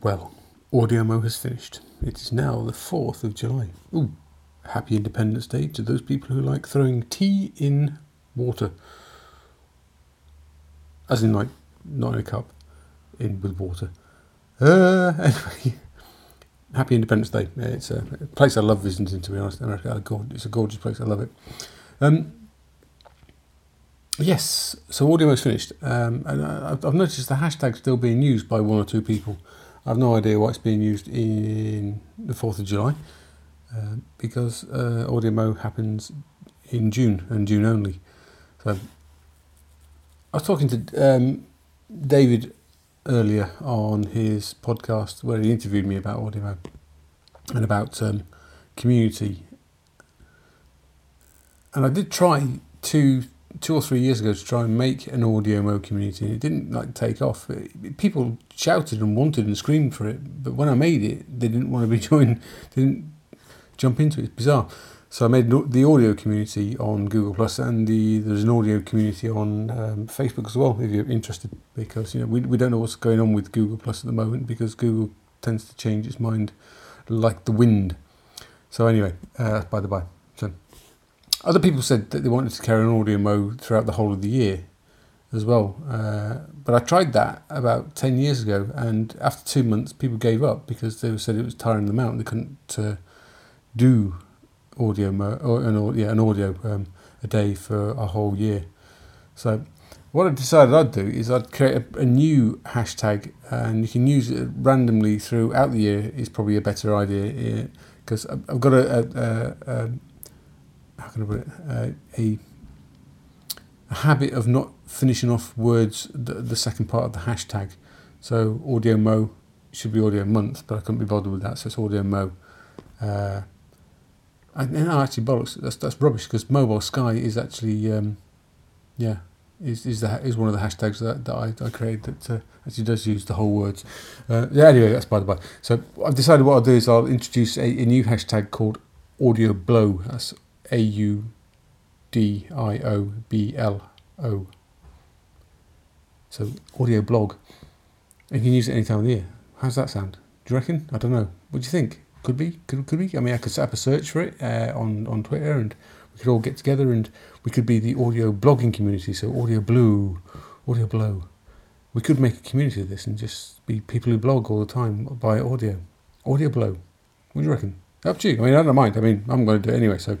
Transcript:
Well, AudioMo has finished. It is now the 4th of July. Ooh, happy Independence Day to those people who like throwing tea in water. As in, like, not in a cup, in with water. Uh, anyway, happy Independence Day. It's a place I love visiting, to be honest. America, it's a gorgeous place. I love it. Um, yes, so audio is finished. Um, and I've noticed the hashtag still being used by one or two people. I've no idea why it's being used in the 4th of July uh, because uh, AudioMo happens in June and June only. So I was talking to um, David earlier on his podcast where he interviewed me about AudioMo and about um, community. And I did try to two or three years ago to try and make an AudioMo community, and it didn't like take off. People shouted and wanted and screamed for it, but when I made it, they didn't want to be joined. Didn't jump into it. It's bizarre. So I made the audio community on Google Plus, and the there's an audio community on um, Facebook as well. If you're interested, because you know we we don't know what's going on with Google Plus at the moment because Google tends to change its mind like the wind. So anyway, uh, by the by. So other people said that they wanted to carry on AudioMo throughout the whole of the year as well. Uh, but I tried that about 10 years ago, and after two months, people gave up because they said it was tiring them out and they couldn't uh, do audio mo- or an, yeah, an audio um, a day for a whole year. So what I decided I'd do is I'd create a, a, new hashtag, and you can use it randomly throughout the year. Is probably a better idea because I've got a, a, a how can I put it, uh, a, a habit of not finishing off words the, the second part of the hashtag. So AudioMo should be audio month, but I couldn't be bothered with that, so it's AudioMo. Uh, and no, actually bollocks. That's that's rubbish because mobile sky is actually um, yeah is is the is one of the hashtags that, that I, I created that uh, actually does use the whole words. Uh, yeah, anyway, that's by the by. So I've decided what I'll do is I'll introduce a, a new hashtag called AudioBlo. That's a U D I O B L O. So audio blog. And you can use it any time of the year. How's that sound? Do you reckon? I don't know. What do you think? Could be? Could, could be? I mean, I could set up a search for it uh, on, on Twitter and we could all get together and we could be the audio blogging community. So audio blue, AudioBlo. We could make a community of this and just be people who blog all the time by audio. AudioBlo. What do you reckon? Up to you. I mean, I don't mind. I mean, I'm going to do it anyway, so